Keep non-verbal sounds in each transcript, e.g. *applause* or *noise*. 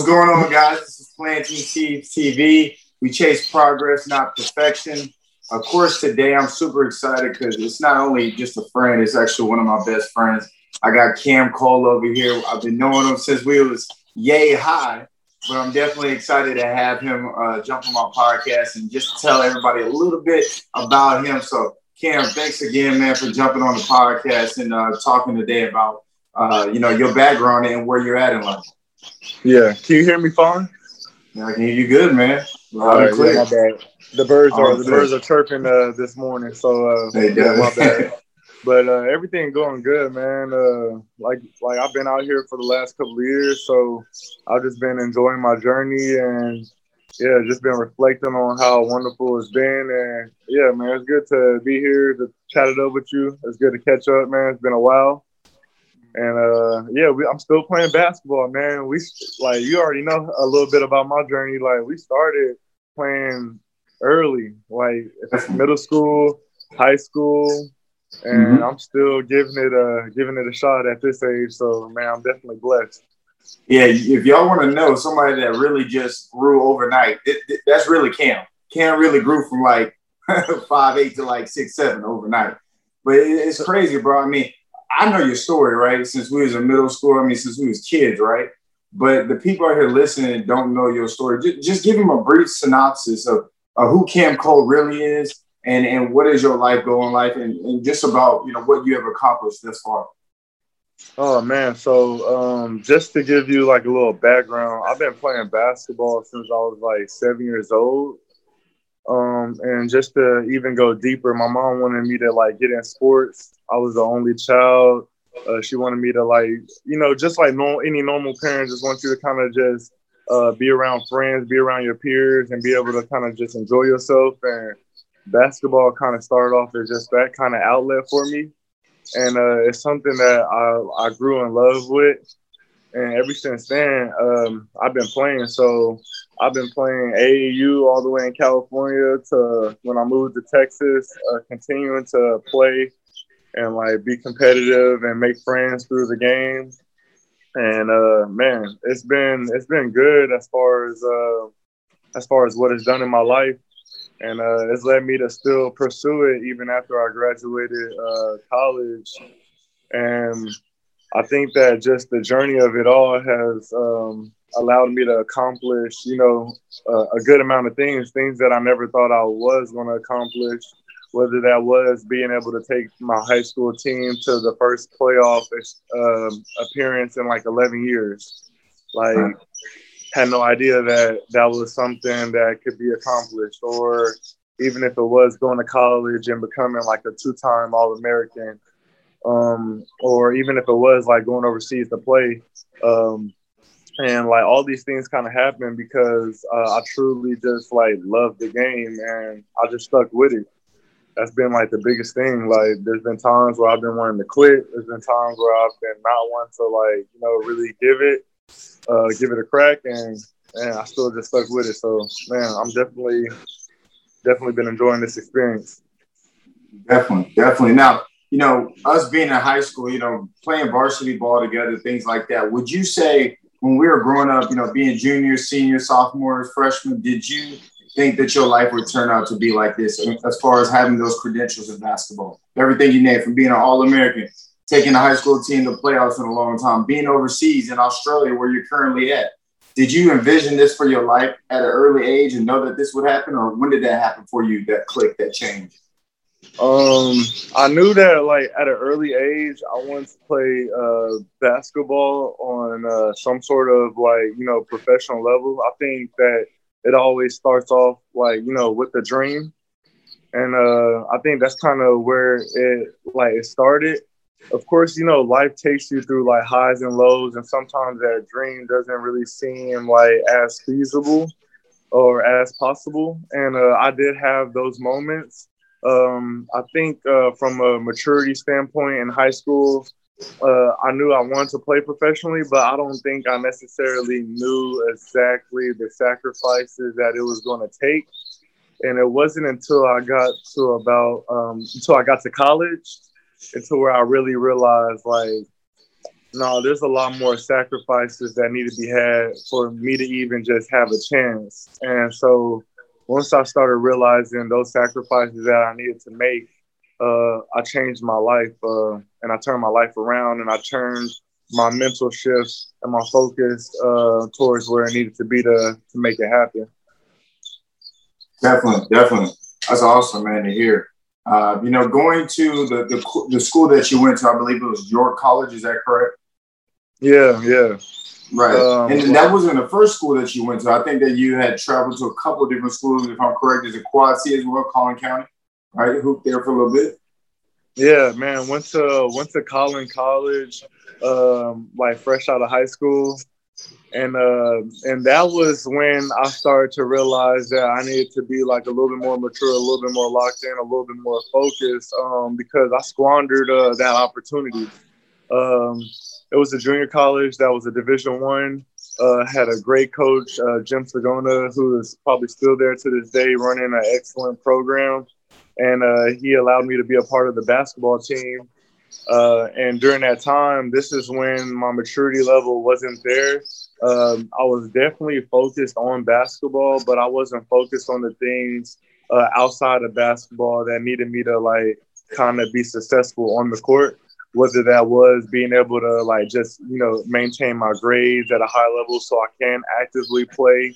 What's going on, guys? This is Planting Seeds TV. We chase progress, not perfection. Of course, today I'm super excited because it's not only just a friend, it's actually one of my best friends. I got Cam Cole over here. I've been knowing him since we was yay high, but I'm definitely excited to have him uh, jump on my podcast and just tell everybody a little bit about him. So, Cam, thanks again, man, for jumping on the podcast and uh, talking today about uh, you know your background and where you're at in life. Yeah, can you hear me fine? Yeah, I can hear you good, man. Loud and clear. Yeah, my bad. The birds are the birds are chirping uh, this morning, so uh, yeah, my bad. *laughs* but uh, everything going good, man. Uh, like like I've been out here for the last couple of years, so I've just been enjoying my journey and yeah, just been reflecting on how wonderful it's been. And yeah, man, it's good to be here to chat it up with you. It's good to catch up, man. It's been a while. And uh, yeah, we, I'm still playing basketball, man. We like you already know a little bit about my journey. Like we started playing early, like middle school, high school, and mm-hmm. I'm still giving it a giving it a shot at this age. So man, I'm definitely blessed. Yeah, if y'all want to know somebody that really just grew overnight, it, it, that's really Cam. Cam really grew from like *laughs* five eight to like six seven overnight. But it, it's crazy, bro. I mean, I know your story, right? Since we was in middle school, I mean, since we was kids, right? But the people out here listening don't know your story. Just, just give them a brief synopsis of, of who Cam Cole really is and, and what is your life going like and, and just about, you know, what you have accomplished thus far. Oh man, so um, just to give you like a little background, I've been playing basketball since I was like seven years old. Um, and just to even go deeper, my mom wanted me to like get in sports. I was the only child. Uh, she wanted me to like, you know, just like no, any normal parent just wants you to kind of just uh, be around friends, be around your peers, and be able to kind of just enjoy yourself. And basketball kind of started off as just that kind of outlet for me, and uh, it's something that I, I grew in love with. And ever since then, um, I've been playing. So I've been playing AAU all the way in California to when I moved to Texas, uh, continuing to play and like be competitive and make friends through the game. And uh, man, it's been it's been good as far as uh, as far as what it's done in my life, and uh, it's led me to still pursue it even after I graduated uh, college. And I think that just the journey of it all has um, allowed me to accomplish, you know, uh, a good amount of things, things that I never thought I was going to accomplish. Whether that was being able to take my high school team to the first playoff um, appearance in like 11 years, like had no idea that that was something that could be accomplished, or even if it was going to college and becoming like a two-time All-American, um, or even if it was like going overseas to play. Um, and like all these things kind of happened because uh, I truly just like love the game and I just stuck with it. That's been like the biggest thing. Like there's been times where I've been wanting to quit. There's been times where I've been not wanting to like you know really give it, uh, give it a crack, and and I still just stuck with it. So man, I'm definitely definitely been enjoying this experience. Definitely, definitely. Now you know us being in high school, you know playing varsity ball together, things like that. Would you say when we were growing up, you know, being juniors, seniors, sophomores, freshmen, did you think that your life would turn out to be like this as far as having those credentials in basketball? Everything you named from being an All American, taking a high school team to playoffs in a long time, being overseas in Australia where you're currently at. Did you envision this for your life at an early age and know that this would happen, or when did that happen for you? That click, that change. Um, I knew that like at an early age, I wanted to play uh, basketball on uh, some sort of like you know professional level. I think that it always starts off like you know with the dream, and uh, I think that's kind of where it like it started. Of course, you know life takes you through like highs and lows, and sometimes that dream doesn't really seem like as feasible or as possible. And uh, I did have those moments um, I think uh, from a maturity standpoint in high school, uh, I knew I wanted to play professionally, but I don't think I necessarily knew exactly the sacrifices that it was going to take. And it wasn't until I got to about um, until I got to college, until where I really realized like no, there's a lot more sacrifices that need to be had for me to even just have a chance. And so once I started realizing those sacrifices that I needed to make, uh, I changed my life uh, and I turned my life around and I turned my mental shift and my focus uh, towards where it needed to be to, to make it happen. Definitely, definitely. That's awesome, man, to hear. Uh, you know, going to the, the, the school that you went to, I believe it was York College. Is that correct? Yeah, yeah. Right. Um, and that wasn't the first school that you went to. I think that you had traveled to a couple of different schools, if I'm correct. Is it Quad C as well, Collin County? Right? Hooped there for a little bit. Yeah, man. Went to went to Collin College, um, like fresh out of high school. And uh, and that was when I started to realize that I needed to be like a little bit more mature, a little bit more locked in, a little bit more focused, um, because I squandered uh, that opportunity. Um, it was a junior college that was a Division One. Uh, had a great coach, uh, Jim Sagona, who is probably still there to this day, running an excellent program. And uh, he allowed me to be a part of the basketball team. Uh, and during that time, this is when my maturity level wasn't there. Um, I was definitely focused on basketball, but I wasn't focused on the things uh, outside of basketball that needed me to like kind of be successful on the court whether that was being able to like just you know maintain my grades at a high level so I can actively play,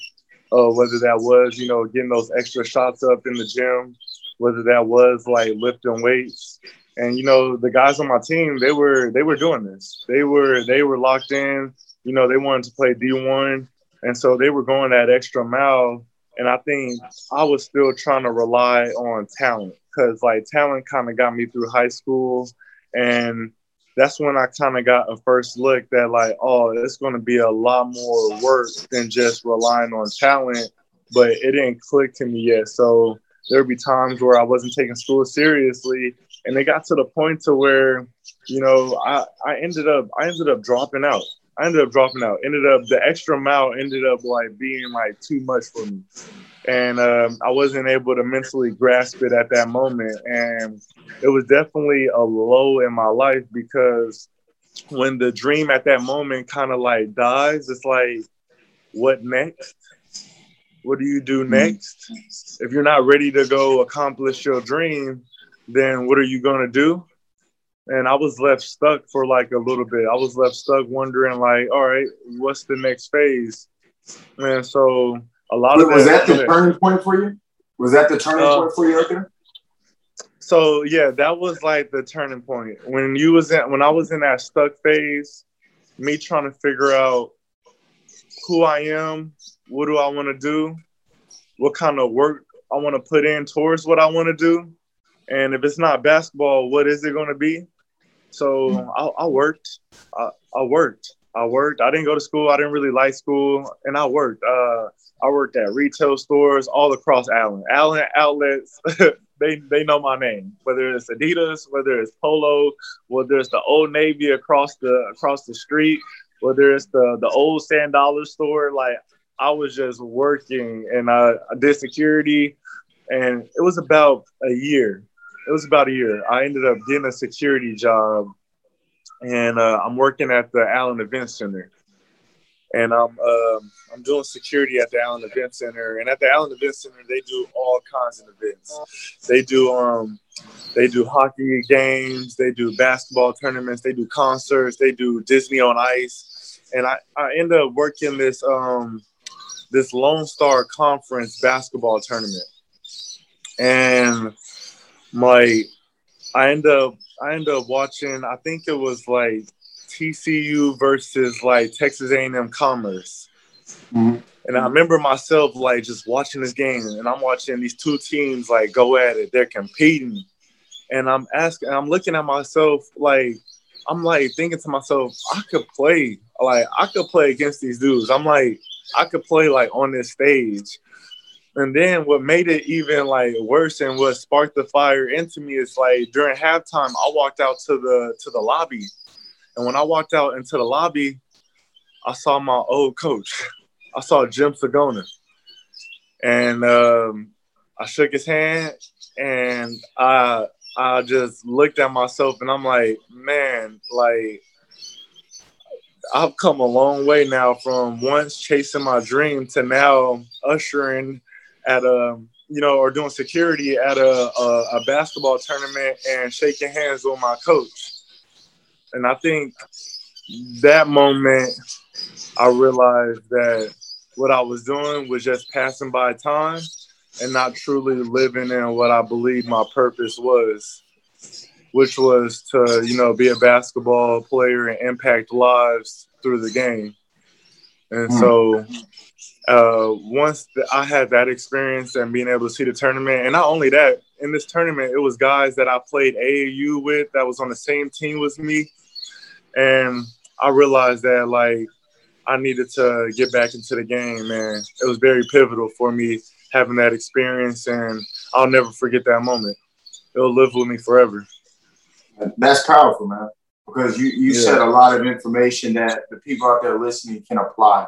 uh, whether that was you know getting those extra shots up in the gym, whether that was like lifting weights, and you know the guys on my team they were they were doing this, they were they were locked in, you know they wanted to play D one, and so they were going that extra mile, and I think I was still trying to rely on talent because like talent kind of got me through high school and that's when I kind of got a first look that like, oh, it's going to be a lot more work than just relying on talent. But it didn't click to me yet. So there'd be times where I wasn't taking school seriously, and it got to the point to where, you know, I I ended up I ended up dropping out. I ended up dropping out. Ended up the extra mile ended up like being like too much for me and um, I wasn't able to mentally grasp it at that moment. And it was definitely a low in my life because when the dream at that moment kind of like dies, it's like, what next? What do you do mm-hmm. next? If you're not ready to go accomplish your dream, then what are you going to do? And I was left stuck for like a little bit. I was left stuck wondering, like, all right, what's the next phase? And so a lot of was that, the turning point for you? Was that the turning uh, point for you out there? So yeah, that was like the turning point when you was in when I was in that stuck phase, me trying to figure out who I am, what do I want to do, what kind of work I want to put in towards what I want to do, and if it's not basketball, what is it going to be? So I, I worked, I, I worked, I worked. I didn't go to school. I didn't really like school, and I worked. Uh, I worked at retail stores all across Allen. Allen outlets, *laughs* they they know my name. Whether it's Adidas, whether it's Polo, whether it's the Old Navy across the across the street, whether it's the the old Sand Dollar store. Like I was just working, and I, I did security, and it was about a year. It was about a year. I ended up getting a security job and uh, I'm working at the Allen Event Center, and I'm uh, I'm doing security at the Allen Event Center. And at the Allen Event Center, they do all kinds of events. They do um they do hockey games, they do basketball tournaments, they do concerts, they do Disney on Ice, and I I end up working this um this Lone Star Conference basketball tournament, and my I end up I ended up watching. I think it was like TCU versus like Texas A&M Commerce. Mm-hmm. And I remember myself like just watching this game, and I'm watching these two teams like go at it. They're competing, and I'm asking, I'm looking at myself like, I'm like thinking to myself, I could play, like I could play against these dudes. I'm like, I could play like on this stage. And then what made it even like worse and what sparked the fire into me is like during halftime, I walked out to the to the lobby. And when I walked out into the lobby, I saw my old coach. I saw Jim Sagona. And um, I shook his hand and I I just looked at myself and I'm like, man, like I've come a long way now from once chasing my dream to now ushering at a you know or doing security at a, a, a basketball tournament and shaking hands with my coach. And I think that moment I realized that what I was doing was just passing by time and not truly living in what I believe my purpose was, which was to, you know, be a basketball player and impact lives through the game. And mm. so uh, once the, I had that experience and being able to see the tournament, and not only that, in this tournament, it was guys that I played AAU with that was on the same team with me. And I realized that like I needed to get back into the game, and it was very pivotal for me having that experience, and I'll never forget that moment. It'll live with me forever. That's powerful, man. Because you you yeah. said a lot of information that the people out there listening can apply.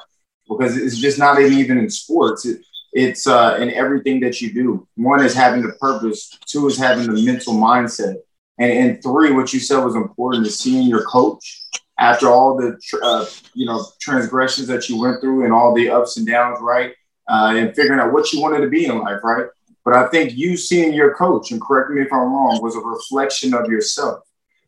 Because it's just not even in sports. It, it's uh, in everything that you do. One is having the purpose. Two is having the mental mindset. And, and three, what you said was important is seeing your coach after all the uh, you know transgressions that you went through and all the ups and downs, right? Uh, and figuring out what you wanted to be in life, right? But I think you seeing your coach, and correct me if I'm wrong, was a reflection of yourself.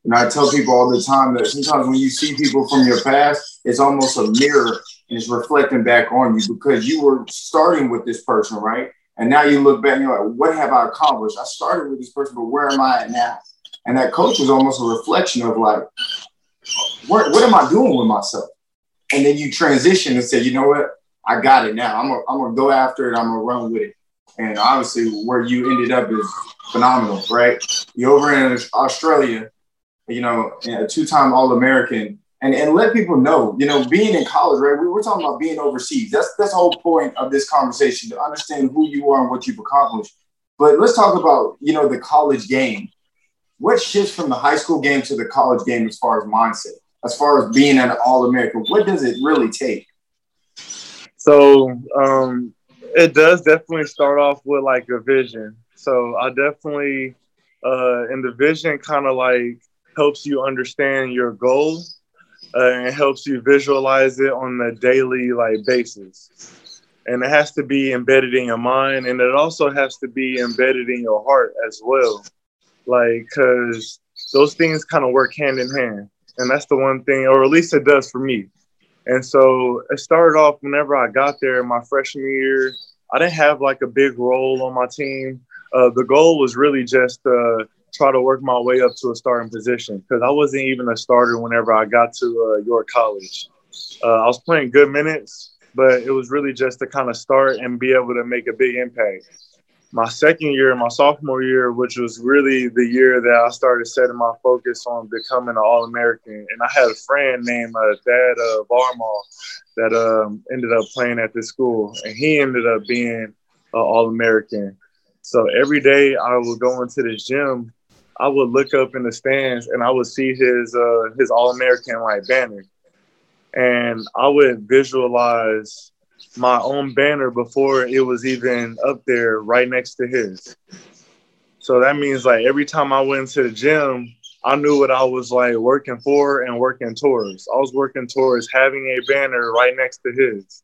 And I tell people all the time that sometimes when you see people from your past, it's almost a mirror and it's reflecting back on you because you were starting with this person, right? And now you look back and you're like, what have I accomplished? I started with this person, but where am I at now? And that coach was almost a reflection of like, what, what am I doing with myself? And then you transition and say, you know what? I got it now. I'm I'm gonna go after it. I'm gonna run with it. And obviously, where you ended up is phenomenal, right? You're over in Australia, you know, a two-time All-American, and and let people know, you know, being in college, right? We were talking about being overseas. That's that's the whole point of this conversation to understand who you are and what you've accomplished. But let's talk about, you know, the college game. What shifts from the high school game to the college game as far as mindset? as far as being an All American? What does it really take? So um, it does definitely start off with like a vision. So I definitely, uh, and the vision kind of like helps you understand your goal uh, and helps you visualize it on a daily like basis. And it has to be embedded in your mind, and it also has to be embedded in your heart as well. Like, cause those things kind of work hand in hand and that's the one thing, or at least it does for me. And so it started off whenever I got there in my freshman year. I didn't have like a big role on my team. Uh, the goal was really just to try to work my way up to a starting position because I wasn't even a starter whenever I got to uh, York College. Uh, I was playing good minutes, but it was really just to kind of start and be able to make a big impact my second year, my sophomore year, which was really the year that I started setting my focus on becoming an All American. And I had a friend named uh, Dad uh, Varmal that um, ended up playing at this school, and he ended up being an All American. So every day I would go into this gym, I would look up in the stands and I would see his uh, his All American like banner, and I would visualize my own banner before it was even up there right next to his. So that means like every time I went to the gym, I knew what I was like working for and working towards. I was working towards having a banner right next to his.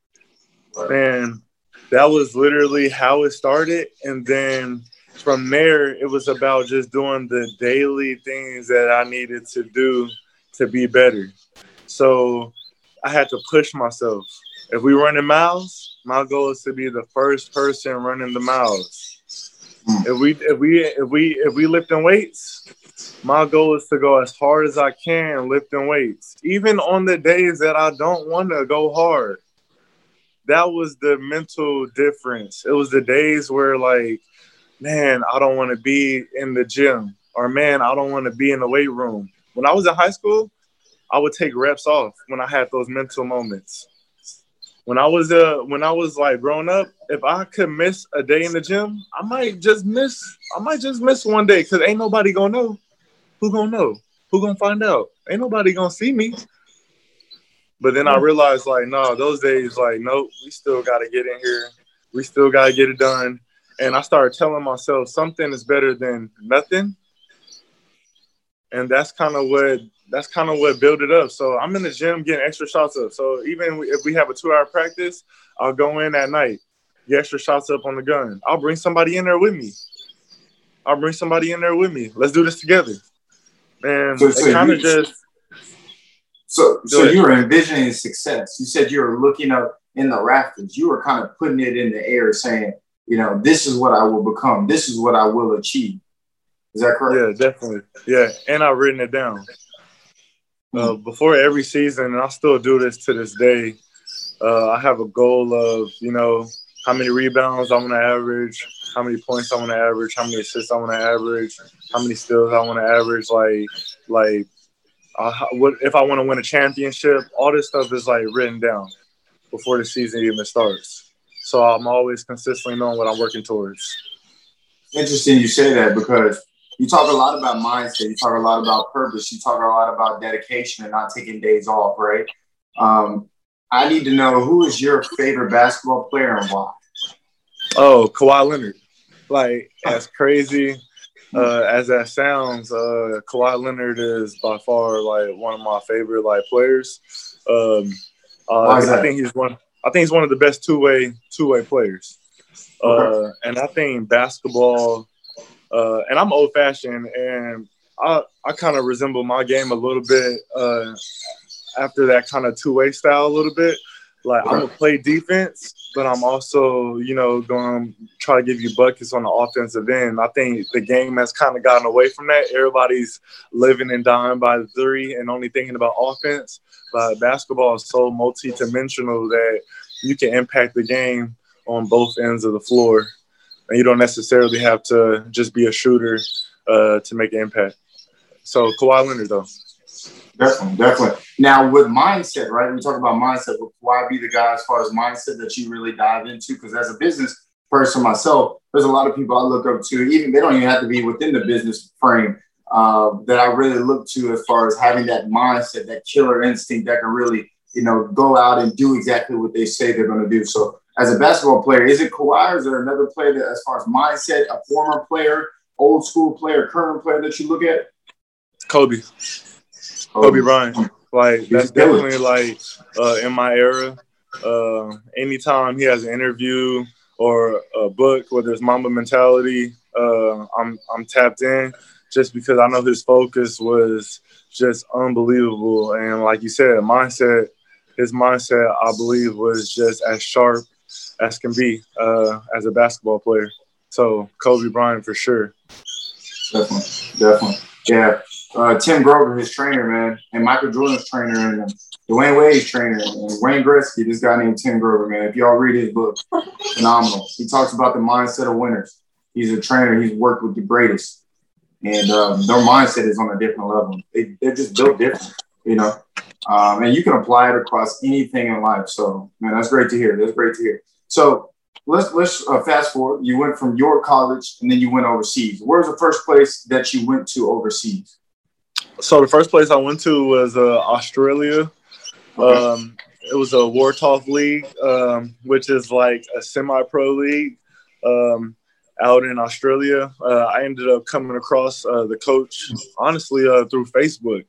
And that was literally how it started. And then from there, it was about just doing the daily things that I needed to do to be better. So I had to push myself if we running miles, my goal is to be the first person running the miles. Hmm. If we if we if we if we lifting weights, my goal is to go as hard as I can lifting weights, even on the days that I don't want to go hard. That was the mental difference. It was the days where like, man, I don't want to be in the gym, or man, I don't want to be in the weight room. When I was in high school, I would take reps off when I had those mental moments when I was uh when I was like growing up, if I could miss a day in the gym, I might just miss I might just miss one day because ain't nobody gonna know. Who gonna know? Who gonna find out? Ain't nobody gonna see me. But then I realized like, no, those days, like, nope, we still gotta get in here. We still gotta get it done. And I started telling myself something is better than nothing. And that's kind of what that's kind of what built it up. So I'm in the gym getting extra shots up. So even if we have a two hour practice, I'll go in at night, get extra shots up on the gun. I'll bring somebody in there with me. I'll bring somebody in there with me. Let's do this together. And so, so kind of just. So, so you were envisioning success. You said you were looking up in the rafters. You were kind of putting it in the air, saying, you know, this is what I will become. This is what I will achieve. Is that correct? Yeah, definitely. Yeah, and I've written it down. Uh, before every season, and I still do this to this day. Uh, I have a goal of you know how many rebounds I want to average, how many points I want to average, how many assists I want to average, how many steals I want to average. Like like uh, what if I want to win a championship? All this stuff is like written down before the season even starts. So I'm always consistently knowing what I'm working towards. Interesting you say that because you talk a lot about mindset. You talk a lot about purpose. You talk a lot about dedication and not taking days off, right? Um, I need to know who is your favorite basketball player and why. Oh, Kawhi Leonard. Like as crazy uh, as that sounds, uh, Kawhi Leonard is by far like one of my favorite like players. Um, uh, I think he's one. I think he's one of the best two way two way players. Uh, and I think basketball uh, and I'm old fashioned, and I I kind of resemble my game a little bit uh, after that kind of two way style a little bit. Like I'm gonna play defense, but I'm also you know going to try to give you buckets on the offensive end. I think the game has kind of gotten away from that. Everybody's living and dying by the three and only thinking about offense. But basketball is so multi-dimensional that you can impact the game on both ends of the floor and you don't necessarily have to just be a shooter uh, to make an impact. So Kawhi Leonard, though. Definitely, definitely. Now with mindset, right? We talk about mindset. But why be the guy as far as mindset that you really dive into? Because as a business person myself, there's a lot of people I look up to. Even they don't even have to be within the business frame uh, that I really look to as far as having that mindset, that killer instinct that can really, you know, go out and do exactly what they say they're going to do. So as a basketball player? Is it Kawhi or is there another player that, as far as mindset, a former player, old school player, current player that you look at? Kobe. Kobe, Kobe Bryant. Like that's definitely like uh, in my era. Uh, anytime he has an interview or a book, whether it's Mamba Mentality, uh, I'm I'm tapped in just because I know his focus was just unbelievable. And like you said, mindset, his mindset, I believe, was just as sharp as can be uh, as a basketball player. So Kobe Bryant for sure. Definitely, definitely, yeah. Uh, Tim Grover, his trainer, man, and Michael Jordan's trainer, and Dwyane Wade's trainer, and Wayne Gretzky. This guy named Tim Grover, man. If y'all read his book, phenomenal. He talks about the mindset of winners. He's a trainer. He's worked with the greatest, and um, their mindset is on a different level. They, they're just built different, you know. Um, and you can apply it across anything in life. So, man, that's great to hear. That's great to hear. So, let's let's uh, fast forward. You went from your college, and then you went overseas. Where's the first place that you went to overseas? So the first place I went to was uh, Australia. Okay. Um, it was a Waratah League, um, which is like a semi-pro league um, out in Australia. Uh, I ended up coming across uh, the coach honestly uh, through Facebook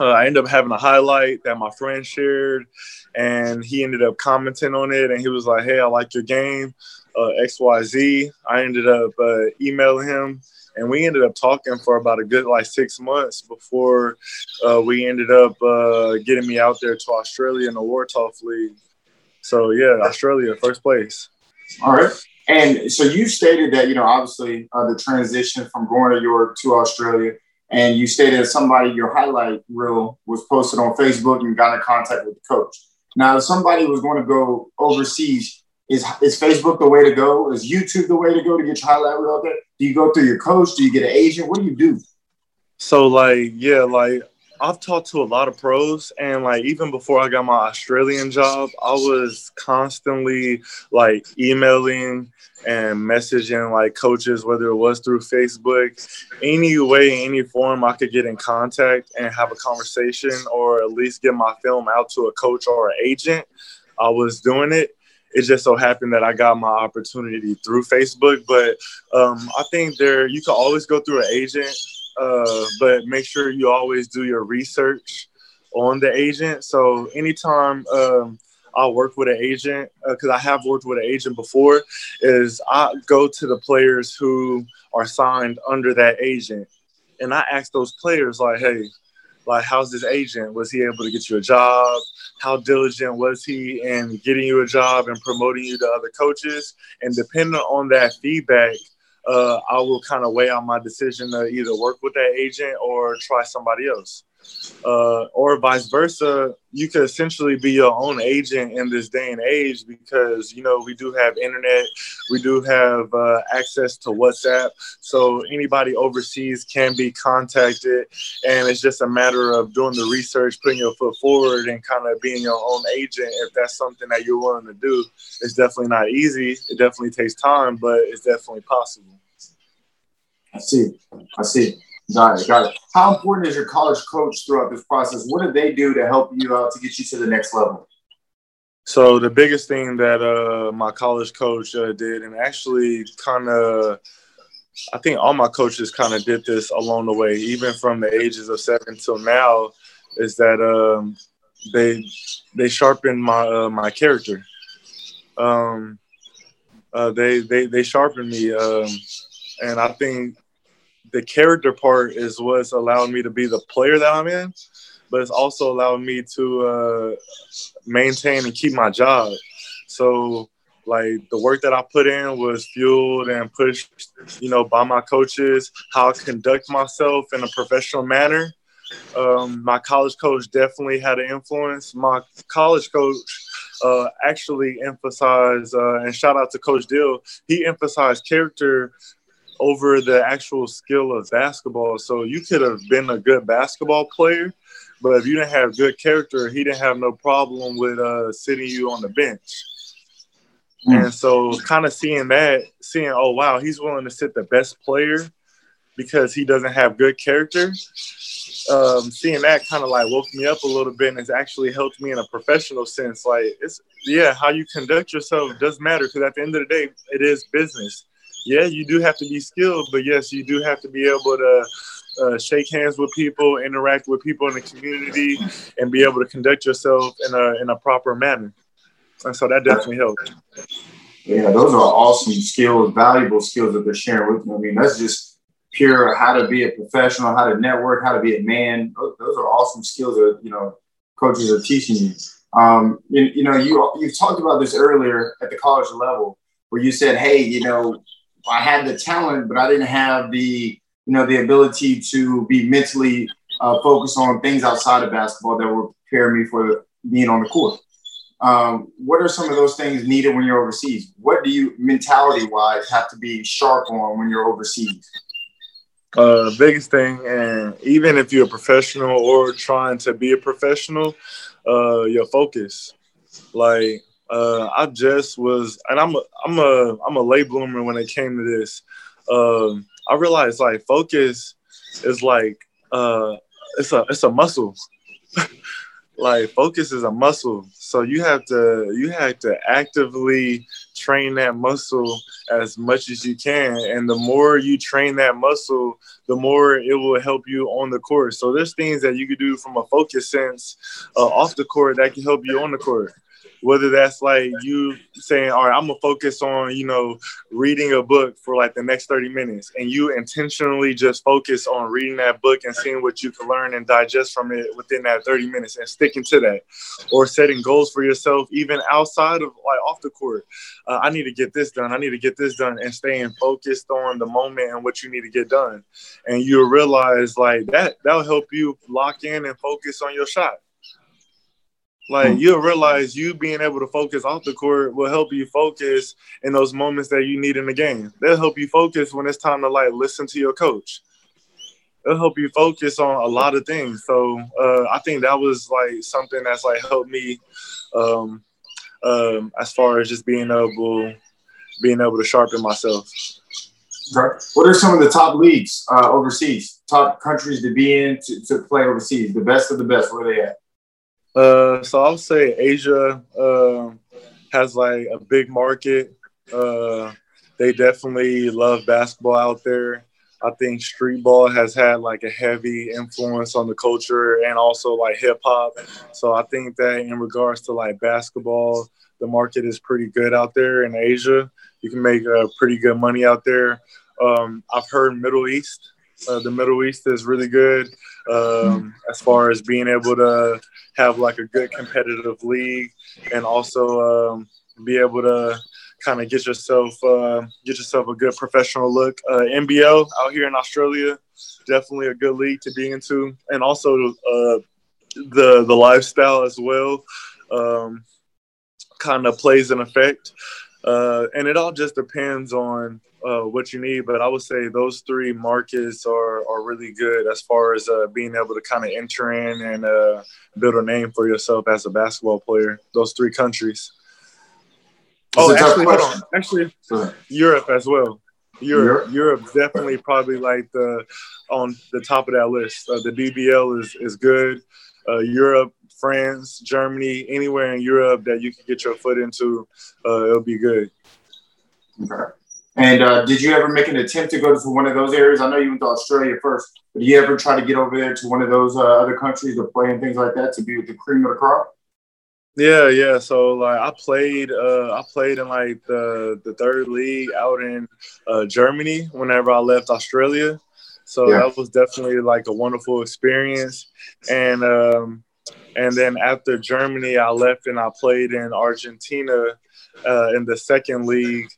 uh, I ended up having a highlight that my friend shared, and he ended up commenting on it, and he was like, "Hey, I like your game, uh, X Y Z." I ended up uh, emailing him, and we ended up talking for about a good like six months before uh, we ended up uh, getting me out there to Australia in the Waratah League. So yeah, Australia, first place. All right. And so you stated that you know obviously uh, the transition from going to York to Australia and you stated somebody your highlight reel was posted on Facebook and got in contact with the coach. Now, if somebody was going to go overseas, is is Facebook the way to go? Is YouTube the way to go to get your highlight reel out there? Do you go through your coach? Do you get an agent? What do you do? So like yeah, like I've talked to a lot of pros, and like even before I got my Australian job, I was constantly like emailing and messaging like coaches, whether it was through Facebook, any way, any form I could get in contact and have a conversation, or at least get my film out to a coach or an agent. I was doing it. It just so happened that I got my opportunity through Facebook, but um, I think there you can always go through an agent uh, but make sure you always do your research on the agent. So anytime um, I work with an agent, because uh, I have worked with an agent before, is I go to the players who are signed under that agent, and I ask those players like, "Hey, like, how's this agent? Was he able to get you a job? How diligent was he in getting you a job and promoting you to other coaches?" And depending on that feedback, uh, I will kind of weigh out my decision to either work with that agent or try somebody else. Uh, or vice versa, you could essentially be your own agent in this day and age because you know we do have internet, we do have uh, access to WhatsApp, so anybody overseas can be contacted, and it's just a matter of doing the research, putting your foot forward, and kind of being your own agent. If that's something that you're willing to do, it's definitely not easy. It definitely takes time, but it's definitely possible. I see. I see. Got it. Got it. How important is your college coach throughout this process? What did they do to help you out to get you to the next level? So the biggest thing that uh, my college coach uh, did, and actually kind of, I think all my coaches kind of did this along the way, even from the ages of seven till now, is that um, they they sharpened my uh, my character. Um, uh, they they they sharpened me, um, and I think the character part is what's allowing me to be the player that I'm in, but it's also allowing me to uh, maintain and keep my job. So, like the work that I put in was fueled and pushed, you know, by my coaches. How I conduct myself in a professional manner. Um, my college coach definitely had an influence. My college coach uh, actually emphasized, uh, and shout out to Coach Dill, he emphasized character over the actual skill of basketball. So you could have been a good basketball player, but if you didn't have good character, he didn't have no problem with uh, sitting you on the bench. Mm. And so, kind of seeing that, seeing, oh, wow, he's willing to sit the best player because he doesn't have good character. Um, seeing that kind of like woke me up a little bit and it's actually helped me in a professional sense. Like, it's, yeah, how you conduct yourself does matter because at the end of the day, it is business yeah, you do have to be skilled, but yes, you do have to be able to uh, shake hands with people, interact with people in the community, and be able to conduct yourself in a in a proper manner. And so that definitely helps. Yeah, those are awesome skills, valuable skills that they're sharing with me. I mean, that's just pure how to be a professional, how to network, how to be a man. Those are awesome skills that you know coaches are teaching you. Um, you, you know, you you talked about this earlier at the college level, where you said, "Hey, you know, I had the talent, but I didn't have the you know the ability to be mentally uh, focused on things outside of basketball that would prepare me for being on the court. Um, what are some of those things needed when you're overseas? What do you mentality wise have to be sharp on when you're overseas? Uh, biggest thing, and even if you're a professional or trying to be a professional, uh, your focus. Like uh, I just was, and I'm a, I'm a, I'm a late bloomer when it came to this. Um, I realized like focus is like, uh, it's a, it's a muscle. *laughs* like focus is a muscle, so you have to, you have to actively train that muscle as much as you can, and the more you train that muscle, the more it will help you on the court. So there's things that you could do from a focus sense uh, off the court that can help you on the court whether that's like you saying, all right, I'm gonna focus on, you know, reading a book for like the next 30 minutes, and you intentionally just focus on reading that book and seeing what you can learn and digest from it within that 30 minutes and sticking to that, or setting goals for yourself, even outside of like off the court. Uh, I need to get this done. I need to get this done, and staying focused on the moment and what you need to get done. And you'll realize like that that'll help you lock in and focus on your shot. Like hmm. you'll realize you being able to focus off the court will help you focus in those moments that you need in the game. They'll help you focus when it's time to like listen to your coach. It'll help you focus on a lot of things. So uh, I think that was like something that's like helped me um, um, as far as just being able being able to sharpen myself. What are some of the top leagues uh, overseas? Top countries to be in to, to play overseas? The best of the best. Where are they at? Uh, so I'll say Asia uh, has like a big market. Uh, they definitely love basketball out there. I think street ball has had like a heavy influence on the culture and also like hip hop. So I think that in regards to like basketball, the market is pretty good out there in Asia. You can make uh, pretty good money out there. Um, I've heard Middle East. Uh, the Middle East is really good um, as far as being able to have like a good competitive league and also um, be able to kind of get yourself uh, get yourself a good professional look. Uh, NBL out here in Australia, definitely a good league to be into, and also uh, the the lifestyle as well um, kind of plays an effect. Uh, and it all just depends on uh, what you need. But I would say those three markets are, are really good as far as uh, being able to kind of enter in and uh, build a name for yourself as a basketball player. Those three countries. Oh, actually, hold on. Actually, Europe as well. Europe, Europe, definitely probably like the on the top of that list. Uh, the BBL is is good. Uh, Europe, France, Germany, anywhere in Europe that you can get your foot into, uh, it'll be good. Okay. And uh, did you ever make an attempt to go to one of those areas? I know you went to Australia first, but did you ever try to get over there to one of those uh, other countries to play and things like that to be with the cream of the crop? Yeah, yeah. So like I played, uh, I played in like the the third league out in uh, Germany whenever I left Australia. So yeah. that was definitely like a wonderful experience. And um, and then after Germany, I left and I played in Argentina uh, in the second league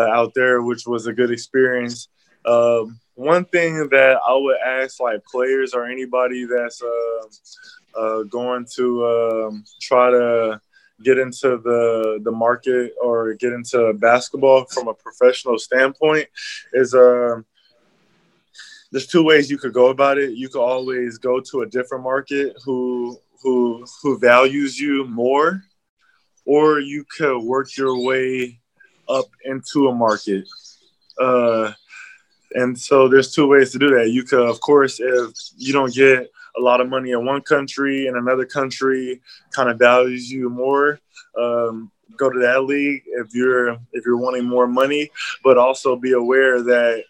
out there, which was a good experience. Um, one thing that I would ask like players or anybody that's uh, uh, going to um, try to get into the the market or get into basketball from a professional standpoint is uh, there's two ways you could go about it. You could always go to a different market who who who values you more, or you could work your way up into a market. Uh, and so there's two ways to do that. You could, of course, if you don't get a lot of money in one country and another country kind of values you more um, go to that league if you're if you're wanting more money but also be aware that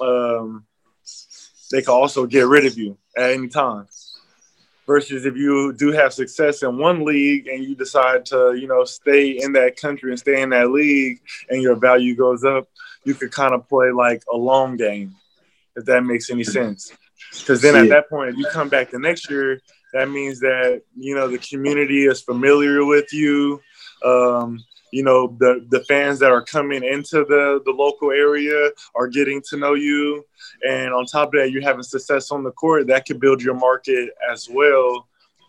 um, they can also get rid of you at any time versus if you do have success in one league and you decide to you know stay in that country and stay in that league and your value goes up you could kind of play like a long game if that makes any sense because then at that point, if you come back the next year, that means that you know the community is familiar with you. Um, you know the the fans that are coming into the the local area are getting to know you, and on top of that, you're having success on the court. That could build your market as well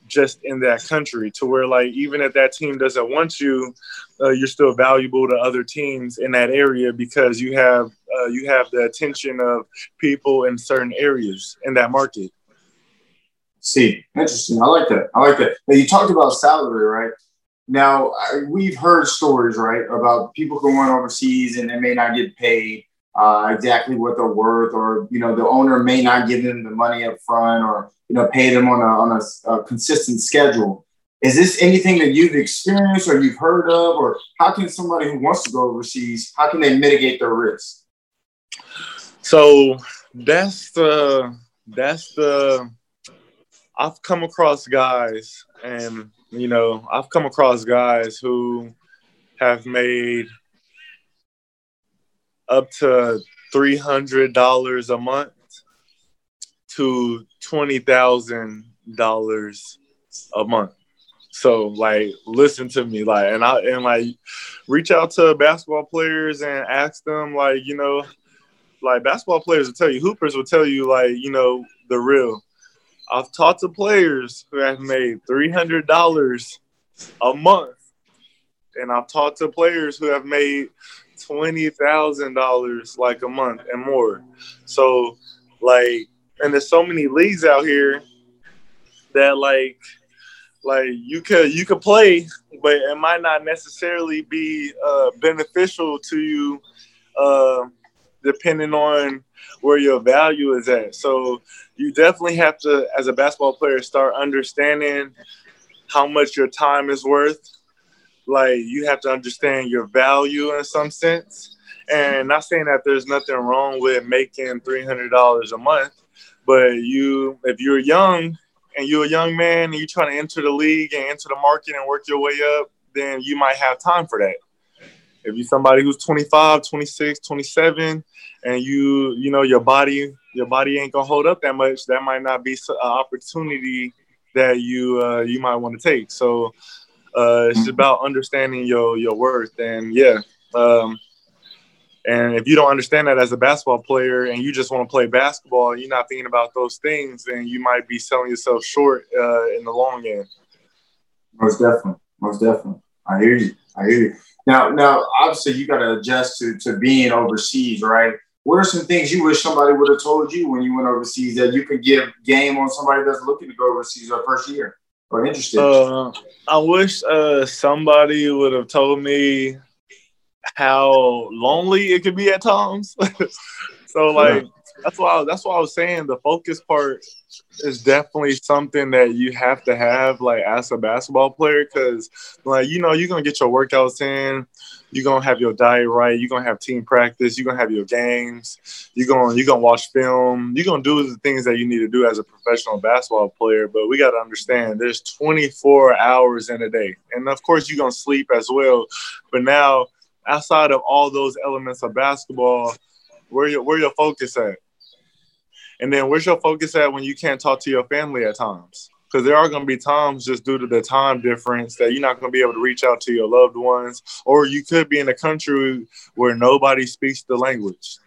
just in that country to where like even if that team doesn't want you uh, you're still valuable to other teams in that area because you have uh, you have the attention of people in certain areas in that market. See interesting. I like that. I like that. Now you talked about salary right now we've heard stories right about people going overseas and they may not get paid uh, exactly what they're worth, or you know, the owner may not give them the money up front, or you know, pay them on a on a, a consistent schedule. Is this anything that you've experienced or you've heard of, or how can somebody who wants to go overseas, how can they mitigate their risk? So that's the that's the I've come across guys, and you know, I've come across guys who have made up to three hundred dollars a month to twenty thousand dollars a month. So like listen to me like and I and like reach out to basketball players and ask them like, you know, like basketball players will tell you, hoopers will tell you like, you know, the real. I've talked to players who have made three hundred dollars a month. And I've talked to players who have made twenty thousand dollars like a month and more. So like and there's so many leagues out here that like like you could you could play, but it might not necessarily be uh, beneficial to you, uh, depending on where your value is at. So you definitely have to, as a basketball player, start understanding how much your time is worth like you have to understand your value in some sense And not saying that there's nothing wrong with making three hundred dollars a month, but you, if you're young and you're a young man and you're trying to enter the league and enter the market and work your way up, then you might have time for that. If you're somebody who's 25, 26, 27, and you, you know, your body, your body ain't gonna hold up that much, that might not be an opportunity that you uh, you might want to take. So uh, it's about understanding your your worth, and yeah. Um, and if you don't understand that as a basketball player and you just want to play basketball and you're not thinking about those things, then you might be selling yourself short uh, in the long end. Most definitely. Most definitely. I hear you. I hear you. Now, now, obviously, you got to adjust to, to being overseas, right? What are some things you wish somebody would have told you when you went overseas that you could give game on somebody that's looking to go overseas their first year or interested? Uh, I wish uh, somebody would have told me how lonely it could be at times. *laughs* so like yeah. that's why I, that's why I was saying the focus part is definitely something that you have to have like as a basketball player because like you know you're gonna get your workouts in you're gonna have your diet right you're gonna have team practice you're gonna have your games you're gonna you're gonna watch film you're gonna do the things that you need to do as a professional basketball player but we got to understand there's 24 hours in a day and of course you're gonna sleep as well but now outside of all those elements of basketball, where your where your focus at? And then where's your focus at when you can't talk to your family at times? Because there are going to be times just due to the time difference that you're not going to be able to reach out to your loved ones, or you could be in a country where nobody speaks the language.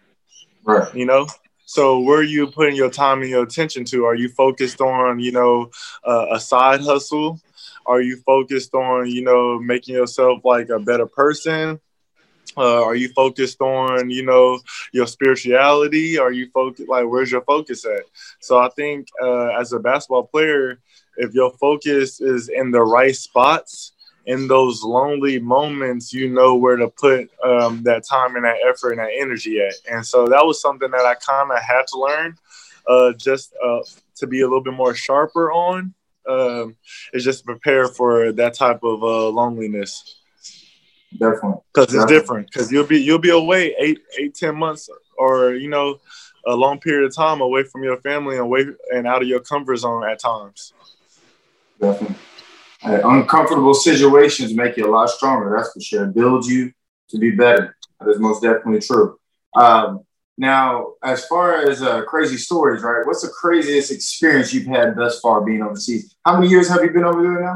Right. You know, so where are you putting your time and your attention to? Are you focused on, you know, uh, a side hustle? Are you focused on, you know, making yourself like a better person? Uh, are you focused on you know your spirituality? Are you focused like where's your focus at? So i think uh, as a basketball player if your focus is in the right spots in those lonely moments you know where to put um, that time and that effort and that energy at. And so that was something that i kind of had to learn uh, just uh, to be a little bit more sharper on um, is just prepare for that type of uh, loneliness Definitely. Because it's different. Because you'll be you'll be away eight eight ten months or you know a long period of time away from your family and away and out of your comfort zone at times. Definitely. Uncomfortable situations make you a lot stronger. That's for sure. Build you to be better. That is most definitely true. Um, now, as far as uh, crazy stories, right? What's the craziest experience you've had thus far being overseas? How many years have you been over there now?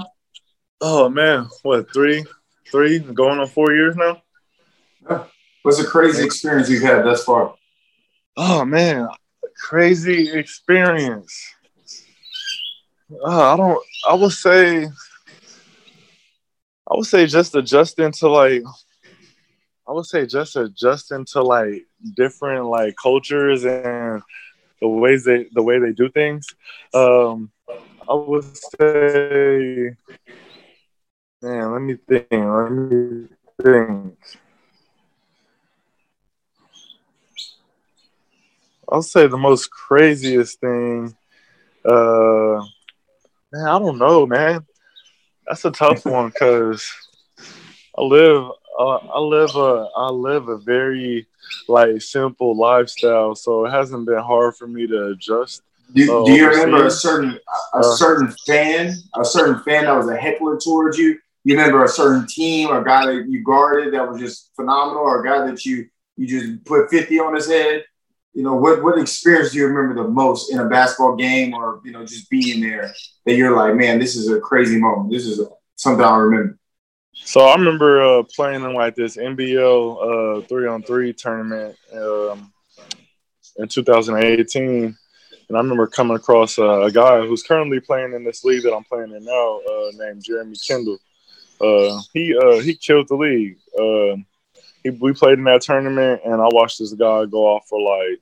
Oh man, what three, three, going on four years now. Yeah. What's a crazy experience you've had thus far? Oh man, crazy experience. Uh, I don't. I would say. I would say just adjusting to like. I would say just adjusting to like different like cultures and the ways they the way they do things. Um, I would say Man, let me think. Let me think. I'll say the most craziest thing. Uh, man, I don't know, man. That's a tough *laughs* one because I live, uh, I live a, I live a very like simple lifestyle, so it hasn't been hard for me to adjust. Do, uh, do you remember a certain, a uh, certain fan, a certain fan that was a heckler towards you? You remember a certain team or a guy that you guarded that was just phenomenal or a guy that you you just put 50 on his head? You know what what experience do you remember the most in a basketball game or you know just being there that you're like man this is a crazy moment. This is something i remember. So i remember uh, playing in like this nbl uh, three on three tournament um, in 2018 and I remember coming across uh, a guy who's currently playing in this league that I'm playing in now, uh, named Jeremy Kendall. Uh, he uh, he killed the league. Uh, he, we played in that tournament, and I watched this guy go off for like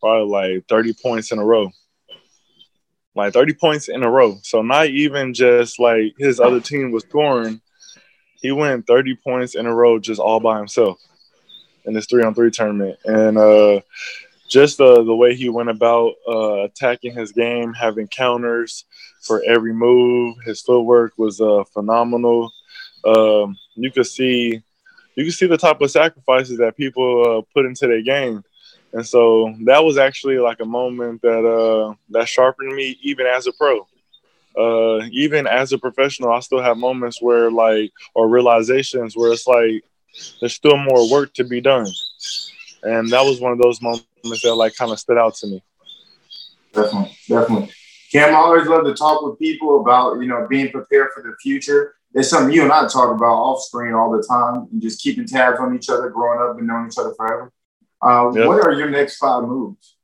probably like 30 points in a row. Like 30 points in a row. So not even just like his other team was scoring. He went 30 points in a row just all by himself in this three on three tournament. And uh just uh, the way he went about uh, attacking his game, having counters for every move. His footwork was uh, phenomenal. Um, you could see you can see the type of sacrifices that people uh, put into their game. And so that was actually like a moment that uh, that sharpened me even as a pro. Uh, even as a professional, I still have moments where like or realizations where it's like there's still more work to be done. And that was one of those moments that like kind of stood out to me. Definitely, definitely. Cam, I always love to talk with people about, you know, being prepared for the future. It's something you and I talk about off screen all the time and just keeping tabs on each other, growing up and knowing each other forever. Uh, yep. What are your next five moves?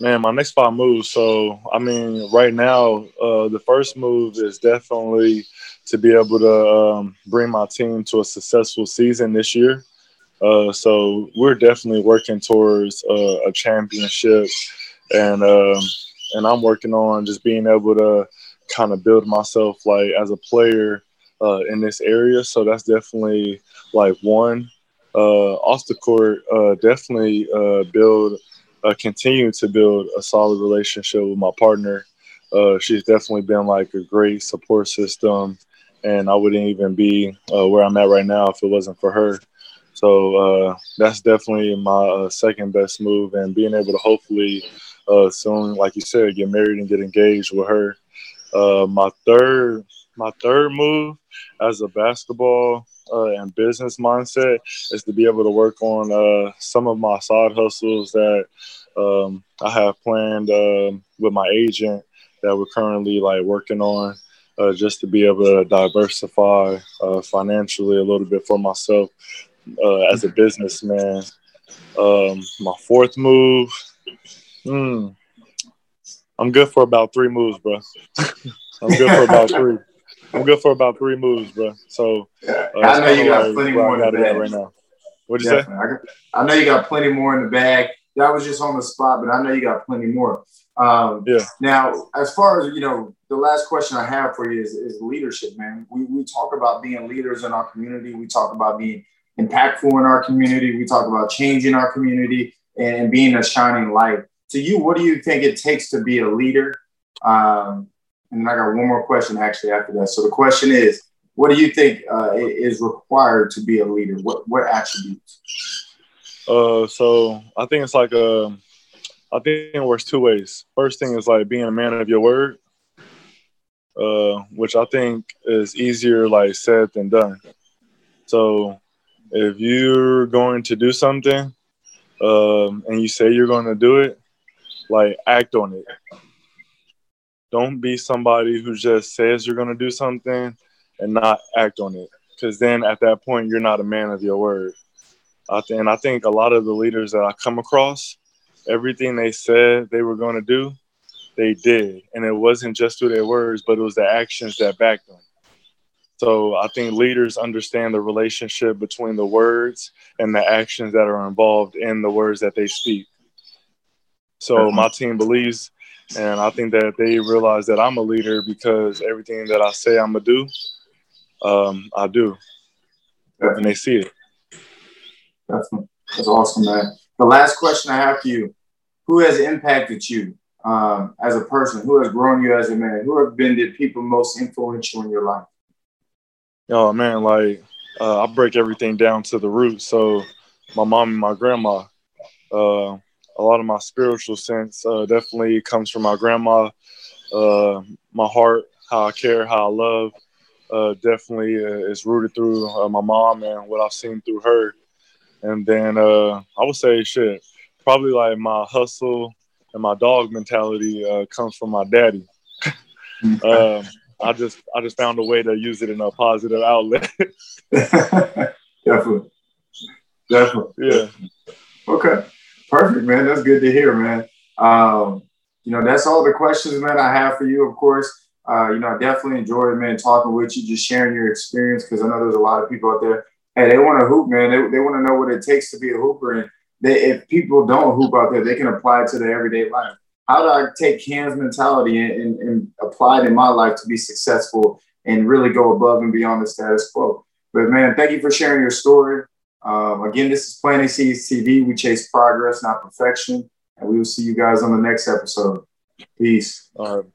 Man, my next five moves. So, I mean, right now, uh, the first move is definitely to be able to um, bring my team to a successful season this year. Uh, so, we're definitely working towards uh, a championship, and um, and I'm working on just being able to kind of build myself like as a player uh, in this area. So that's definitely like one. Uh, off the court, uh, definitely uh, build, uh, continue to build a solid relationship with my partner. She's definitely been like a great support system, and I wouldn't even be where I'm at right now if it wasn't for her. So uh, that's definitely my uh, second best move, and being able to hopefully uh, soon, like you said, get married and get engaged with her. Uh, my third, my third move as a basketball uh, and business mindset is to be able to work on uh, some of my side hustles that um, I have planned um, with my agent that we're currently like working on. Uh, just to be able to diversify uh, financially a little bit for myself uh, as a businessman. Um, my fourth move, Hmm. I'm good for about three moves, bro. I'm good for about three. I'm good for about three moves, bro. So uh, I know you got plenty more in the bag right now. What'd you say? I, know you got plenty more in the bag. That was just on the spot, but I know you got plenty more. Um, yeah. Now, as far as you know, the last question I have for you is, is leadership, man. We we talk about being leaders in our community. We talk about being impactful in our community. We talk about changing our community and being a shining light to you, what do you think it takes to be a leader? Um, and I got one more question actually after that. So the question is, what do you think uh, is required to be a leader? What what attributes? Uh, so I think it's like a, um, I think it works two ways. First thing is like being a man of your word, uh, which I think is easier like said than done. So if you're going to do something um, and you say you're going to do it, like act on it. Don't be somebody who just says you're gonna do something and not act on it. Because then at that point you're not a man of your word. I th- and I think a lot of the leaders that I come across, everything they said they were going to do, they did. And it wasn't just through their words, but it was the actions that backed them. So I think leaders understand the relationship between the words and the actions that are involved in the words that they speak. So my team believes, and I think that they realize that I'm a leader because everything that I say I'm gonna do, um, I do, and they see it. That's, that's awesome, man. The last question I have for you: Who has impacted you um, as a person? Who has grown you as a man? Who have been the people most influential in your life? Oh man, like uh, I break everything down to the root. So my mom and my grandma. Uh, a lot of my spiritual sense uh, definitely comes from my grandma. Uh, my heart, how I care, how I love, uh, definitely uh, is rooted through uh, my mom and what I've seen through her. And then uh, I would say, shit, probably like my hustle and my dog mentality comes from my daddy. *laughs* um, I just I just found a way to use it in a positive outlet. *laughs* *laughs* definitely, definitely. Yeah. Okay. Perfect, man. That's good to hear, man. Um, you know, that's all the questions, man, I have for you, of course. Uh, you know, I definitely enjoyed, man, talking with you, just sharing your experience, because I know there's a lot of people out there, hey, they want to hoop, man. They, they want to know what it takes to be a hooper. And they, if people don't hoop out there, they can apply it to their everyday life. How do I take Cam's mentality and, and, and apply it in my life to be successful and really go above and beyond the status quo? But, man, thank you for sharing your story. Um, again, this is Planting Seeds TV. We chase progress, not perfection. And we will see you guys on the next episode. Peace. All right.